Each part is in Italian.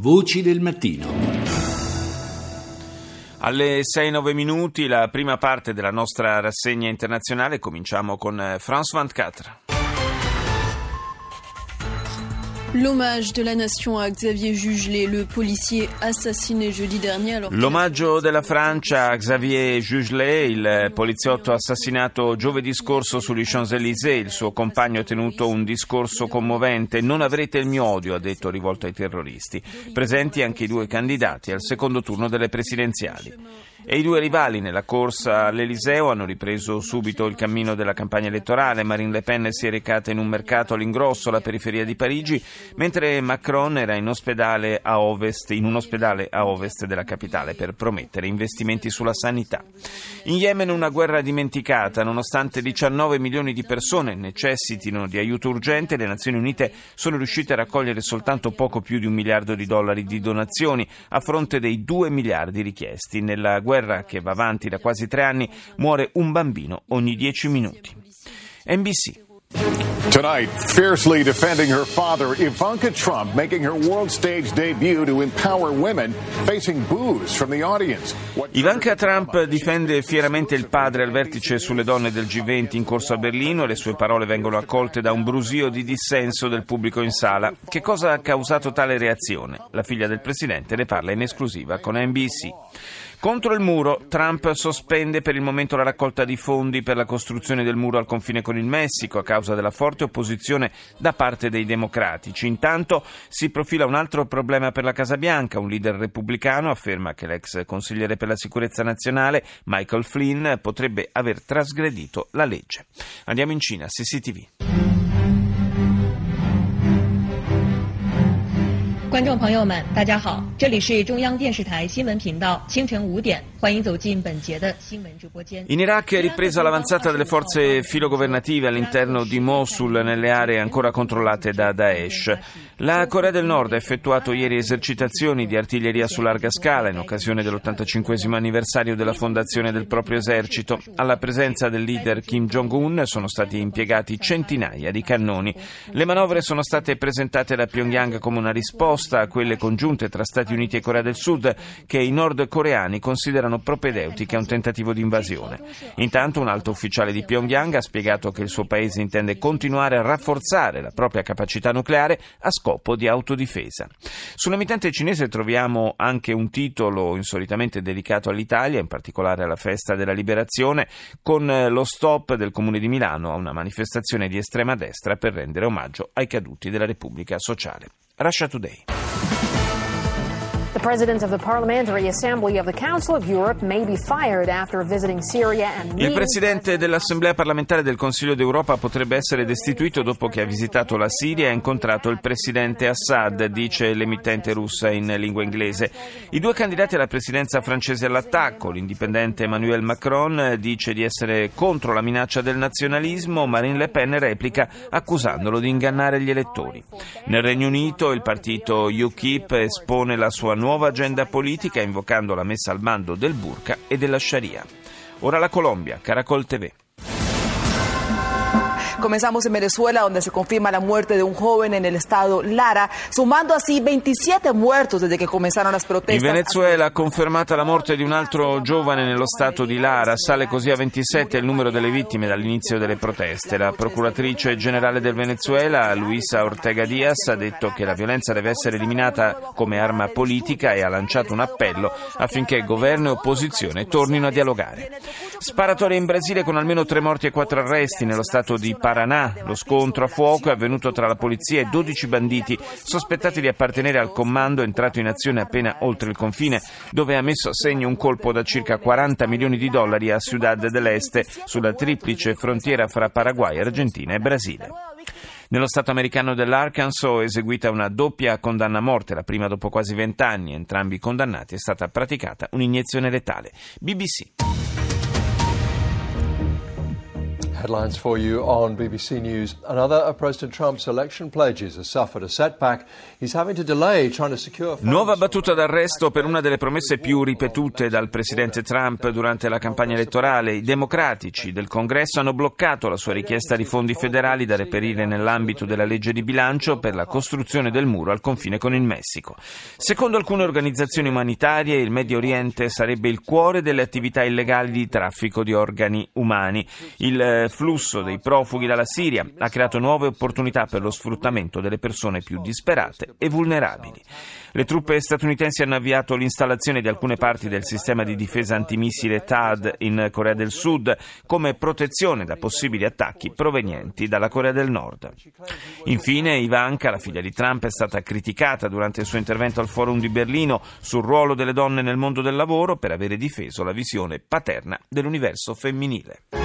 Voci del mattino. Alle 6-9 minuti la prima parte della nostra rassegna internazionale cominciamo con eh, France 24. L'omaggio della Francia a Xavier Jugelet, il poliziotto assassinato giovedì scorso sugli Champs-Élysées. Il suo compagno ha tenuto un discorso commovente. Non avrete il mio odio, ha detto rivolto ai terroristi. Presenti anche i due candidati al secondo turno delle presidenziali. E i due rivali nella corsa all'Eliseo hanno ripreso subito il cammino della campagna elettorale. Marine Le Pen si è recata in un mercato all'ingrosso alla periferia di Parigi, mentre Macron era in, ovest, in un ospedale a ovest della capitale per promettere investimenti sulla sanità. In Yemen una guerra dimenticata, nonostante 19 milioni di persone necessitino di aiuto urgente, le Nazioni Unite sono riuscite a raccogliere soltanto poco più di un miliardo di dollari di donazioni a fronte dei 2 miliardi richiesti. Nella guerra che va avanti da quasi tre anni muore un bambino ogni 10 minuti. NBC Tonight, fiercely defending her father, Ivanka Trump making her world stage debut to empower women facing boos from the audience. What Ivanka Trump difende fieramente il padre al vertice sulle donne del G20 in corso a Berlino e le sue parole vengono accolte da un brusio di dissenso del pubblico in sala. Che cosa ha causato tale reazione? La figlia del presidente ne parla in esclusiva con NBC. Contro il muro, Trump sospende per il momento la raccolta di fondi per la costruzione del muro al confine con il Messico a causa della forte opposizione da parte dei democratici. Intanto si profila un altro problema per la Casa Bianca. Un leader repubblicano afferma che l'ex consigliere per la sicurezza nazionale, Michael Flynn, potrebbe aver trasgredito la legge. Andiamo in Cina, CCTV. 观众朋友们，大家好，这里是中央电视台新闻频道，清晨五点，欢迎走进本节的新闻直播间。 In Iraq è ripresa l'avanzata delle forze filogovernative all'interno di Mosul nelle aree ancora controllate da Daesh. La Corea del Nord ha effettuato ieri esercitazioni di artiglieria su larga scala in occasione dell'85 anniversario della fondazione del proprio esercito. Alla presenza del leader Kim Jong-un sono stati impiegati centinaia di cannoni. Le manovre sono state presentate da Pyongyang come una risposta a quelle congiunte tra Stati Uniti e Corea del Sud che i nordcoreani considerano propedeutiche a un tentativo di invasione. Intanto un alto ufficiale di Pyongyang ha spiegato che il suo paese intende continuare a rafforzare la propria capacità nucleare a scopo di autodifesa. Sull'emittente cinese troviamo anche un titolo insolitamente dedicato all'Italia, in particolare alla festa della liberazione, con lo stop del Comune di Milano a una manifestazione di estrema destra per rendere omaggio ai caduti della Repubblica Sociale. Russia Today. The president of the Parliamentary Assembly of the Council of Europe may be fired after visiting Syria and Il presidente dell'Assemblea parlamentare del Consiglio d'Europa potrebbe essere destituito dopo che ha visitato la Siria e ha incontrato il presidente Assad, dice l'emittente russa in lingua inglese. I due candidati alla presidenza francese all'attacco, l'indipendente Emmanuel Macron dice di essere contro la minaccia del nazionalismo, Marine Le Pen replica accusandolo di ingannare gli elettori. Nel Regno Unito il partito UKIP espone la sua nuova agenda politica invocando la messa al bando del burqa e della sharia. Ora la Colombia, Caracol TV. Comenzamos en Venezuela, donde se confirma la muerte de un joven en el estado Lara, sumando así 27 muertos desde que comenzaron las In protestas. Venezuela, confermata la morte di un altro giovane nello stato di Lara, sale così a 27 il numero delle vittime dall'inizio delle proteste. La procuratrice generale del Venezuela, Luisa Ortega Diaz, ha detto che la violenza deve essere eliminata come arma politica e ha lanciato un appello affinché governo e opposizione tornino a dialogare. Sparatoria in Brasile con almeno tre morti e quattro arresti nello stato di Paraná. Lo scontro a fuoco è avvenuto tra la polizia e 12 banditi sospettati di appartenere al comando entrato in azione appena oltre il confine, dove ha messo a segno un colpo da circa 40 milioni di dollari a Ciudad dell'Este, sulla triplice frontiera fra Paraguay, Argentina e Brasile. Nello Stato americano dell'Arkansas è eseguita una doppia condanna a morte, la prima dopo quasi vent'anni. Entrambi i condannati è stata praticata un'iniezione letale. BBC. Headlines for you on BBC News. Another of President Trump's election pledges has suffered a setback. He's having to delay trying to secure Nuova battuta d'arresto per una delle promesse più ripetute dal presidente Trump durante la campagna elettorale. I democratici del Congresso hanno bloccato la sua richiesta di fondi federali da reperire nell'ambito della legge di bilancio per la costruzione del muro al confine con il Messico. Secondo alcune organizzazioni umanitarie, il Medio Oriente sarebbe il cuore delle attività illegali di traffico di organi umani. Il eh, flusso dei profughi dalla Siria ha creato nuove opportunità per lo sfruttamento delle persone più disperate e vulnerabili. Le truppe statunitensi hanno avviato l'installazione di alcune parti del sistema di difesa antimissile TAD in Corea del Sud come protezione da possibili attacchi provenienti dalla Corea del Nord. Infine, Ivanka, la figlia di Trump, è stata criticata durante il suo intervento al Forum di Berlino sul ruolo delle donne nel mondo del lavoro per avere difeso la visione paterna dell'universo femminile.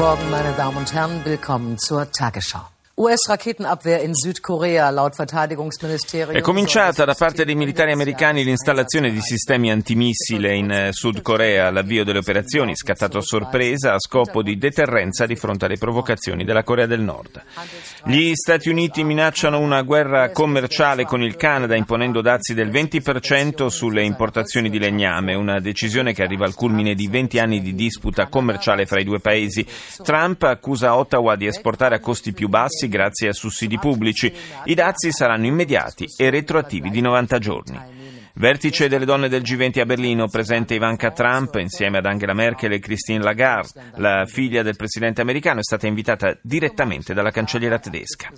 Guten Morgen, meine Damen und Herren. Willkommen zur Tagesschau. US-Raketenabwehr in Südkorea, laut Verteidigungsministerium. È cominciata da parte dei militari americani l'installazione di sistemi antimissile in eh, Sud Corea. L'avvio delle operazioni, scattato a sorpresa, a scopo di deterrenza di fronte alle provocazioni della Corea del Nord. Gli Stati Uniti minacciano una guerra commerciale con il Canada, imponendo dazi del 20% sulle importazioni di legname, una decisione che arriva al culmine di 20 anni di disputa commerciale fra i due paesi. Trump accusa Ottawa di esportare a costi più bassi grazie a sussidi pubblici. I dazi saranno immediati e retroattivi di 90 giorni. Vertice delle donne del G20 a Berlino, presente Ivanka Trump insieme ad Angela Merkel e Christine Lagarde. La figlia del presidente americano è stata invitata direttamente dalla cancelliera tedesca.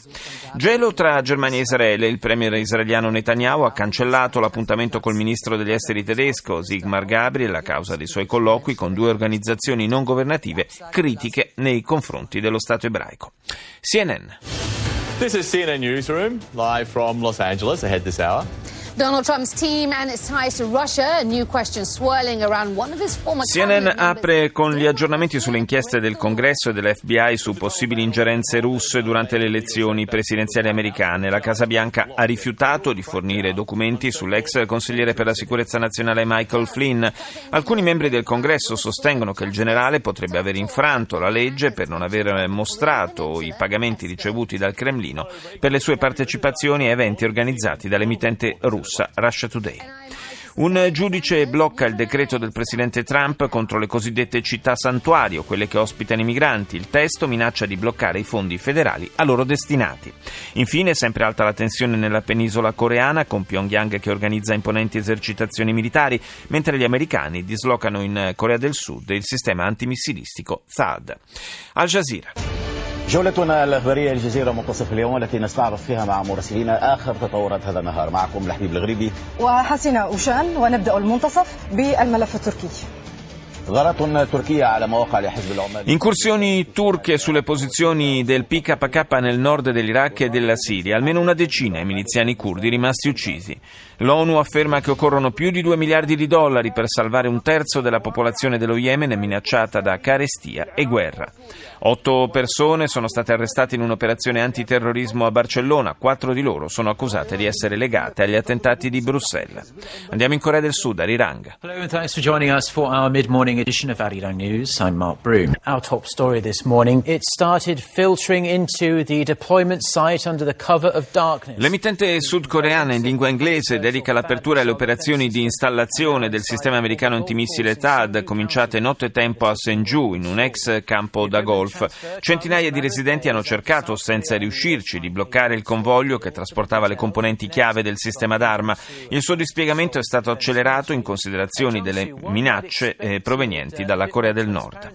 Gelo tra Germania e Israele. Il premier israeliano Netanyahu ha cancellato l'appuntamento col ministro degli esteri tedesco Sigmar Gabriel a causa dei suoi colloqui con due organizzazioni non governative critiche nei confronti dello Stato ebraico. CNN. This is CNN Newsroom, live from Los Angeles ahead this hour. Donald Trump's team and its ties to Russia, a new question swirling around one of his former CNN apre con gli aggiornamenti sulle inchieste del Congresso e dell'FBI su possibili ingerenze russe durante le elezioni presidenziali americane. La Casa Bianca ha rifiutato di fornire documenti sull'ex consigliere per la sicurezza nazionale Michael Flynn. Alcuni membri del Congresso sostengono che il generale potrebbe aver infranto la legge per non aver mostrato i pagamenti ricevuti dal Cremlino per le sue partecipazioni a eventi organizzati dall'emittente russa russa Russia Today. Un giudice blocca il decreto del presidente Trump contro le cosiddette città santuario, quelle che ospitano i migranti. Il testo minaccia di bloccare i fondi federali a loro destinati. Infine, sempre alta la tensione nella penisola coreana, con Pyongyang che organizza imponenti esercitazioni militari, mentre gli americani dislocano in Corea del Sud il sistema antimissilistico THAAD. Al Jazeera. جولتنا الإخبارية الجزيرة منتصف اليوم التي نستعرض فيها مع مراسلينا آخر تطورات هذا النهار. معكم لحبيب الغريبي. وحسنا أوشان ونبدأ المنتصف بالملف التركي. Incursioni turche sulle posizioni del PKK nel nord dell'Iraq e della Siria. Almeno una decina i miliziani curdi rimasti uccisi. L'ONU afferma che occorrono più di 2 miliardi di dollari per salvare un terzo della popolazione dello Yemen minacciata da carestia e guerra. Otto persone sono state arrestate in un'operazione antiterrorismo a Barcellona. Quattro di loro sono accusate di essere legate agli attentati di Bruxelles. Andiamo in Corea del Sud, a Rirang. Hello morning edition of Arirang News. I'm Mark Broom. Our top story this morning, it started filtering into the deployment site under the cover of darkness. L'emittente sudcoreana in lingua inglese dedica l'apertura alle operazioni di installazione del sistema americano antimissile THAAD cominciate nottetempo a Senju, in un ex campo da golf. Centinaia di residenti hanno cercato, senza riuscirci, di bloccare il convoglio che trasportava le componenti chiave del sistema d'arma. Il suo dispiegamento è stato accelerato in considerazione delle minacce eh, provenienti provenienti dalla Corea del Nord.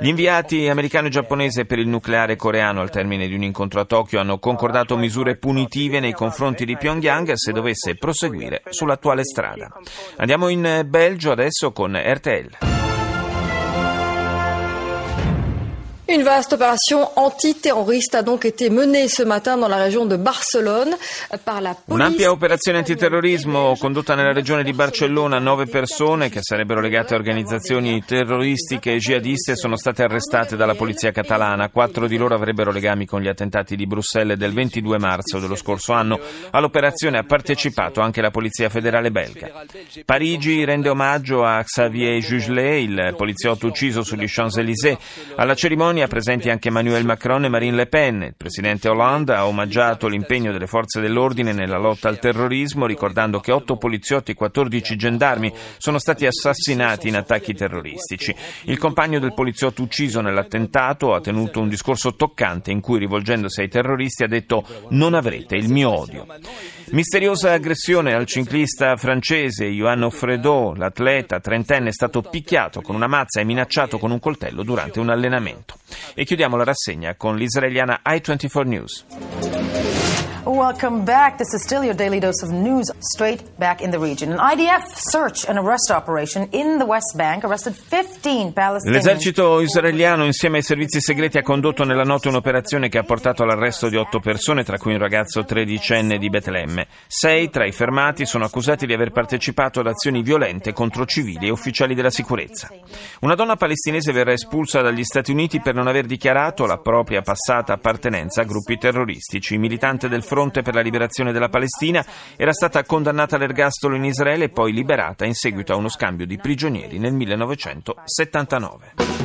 Gli inviati americano e giapponese per il nucleare coreano al termine di un incontro a Tokyo hanno concordato misure punitive nei confronti di Pyongyang se dovesse proseguire sull'attuale strada. Andiamo in Belgio adesso con RTL. Une vaste opération antiterroriste a donc été menée ce matin dans la région de Barcelone par la police. Un'ampia operazione antiterrorismo condotta nella regione di Barcellona. Nove persone che sarebbero legate a organizzazioni terroristiche e jihadiste sono state arrestate dalla polizia catalana. Quattro di loro avrebbero legami con gli attentati di Bruxelles del 22 marzo dello scorso anno. All'operazione ha partecipato anche la polizia federale belga. Parigi rende omaggio a Xavier Jugelet, il poliziotto ucciso sugli Champs-Élysées. Alla cerimonia cerimonia presenti anche Emmanuel Macron e Marine Le Pen. Il presidente Hollande ha omaggiato l'impegno delle forze dell'ordine nella lotta al terrorismo, ricordando che otto poliziotti e 14 gendarmi sono stati assassinati in attacchi terroristici. Il compagno del poliziotto ucciso nell'attentato ha tenuto un discorso toccante in cui, rivolgendosi ai terroristi, ha detto non avrete il mio odio. Misteriosa aggressione al ciclista francese Johan Offredot, l'atleta trentenne è stato picchiato con una mazza e minacciato con un coltello durante un allenamento. E chiudiamo la rassegna con l'israeliana i24 News. Welcome back. This is still your daily dose of news straight back in the region. An IDF search and arrest operation in the West Bank arrested 15 Palestinians. L'esercito israeliano insieme ai servizi segreti ha condotto nella notte un'operazione che ha portato all'arresto di otto persone, tra cui un ragazzo tredicenne di Betlemme. Sei tra i fermati sono accusati di aver partecipato ad azioni violente contro civili e ufficiali della sicurezza. Una donna palestinese verrà espulsa dagli Stati Uniti per non aver dichiarato la propria passata appartenenza a gruppi terroristici. Militante del Fronte per la liberazione della Palestina, era stata condannata all'ergastolo in Israele e poi liberata in seguito a uno scambio di prigionieri nel 1979.